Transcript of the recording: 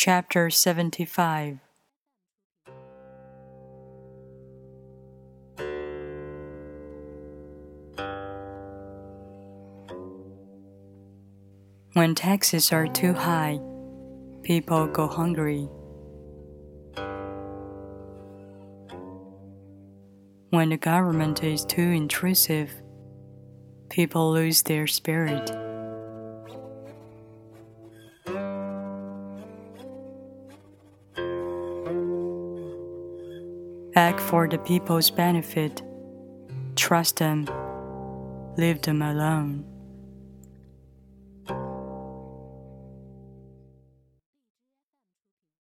Chapter 75 When taxes are too high, people go hungry. When the government is too intrusive, people lose their spirit. Act for the people's benefit. Trust them. Leave them alone.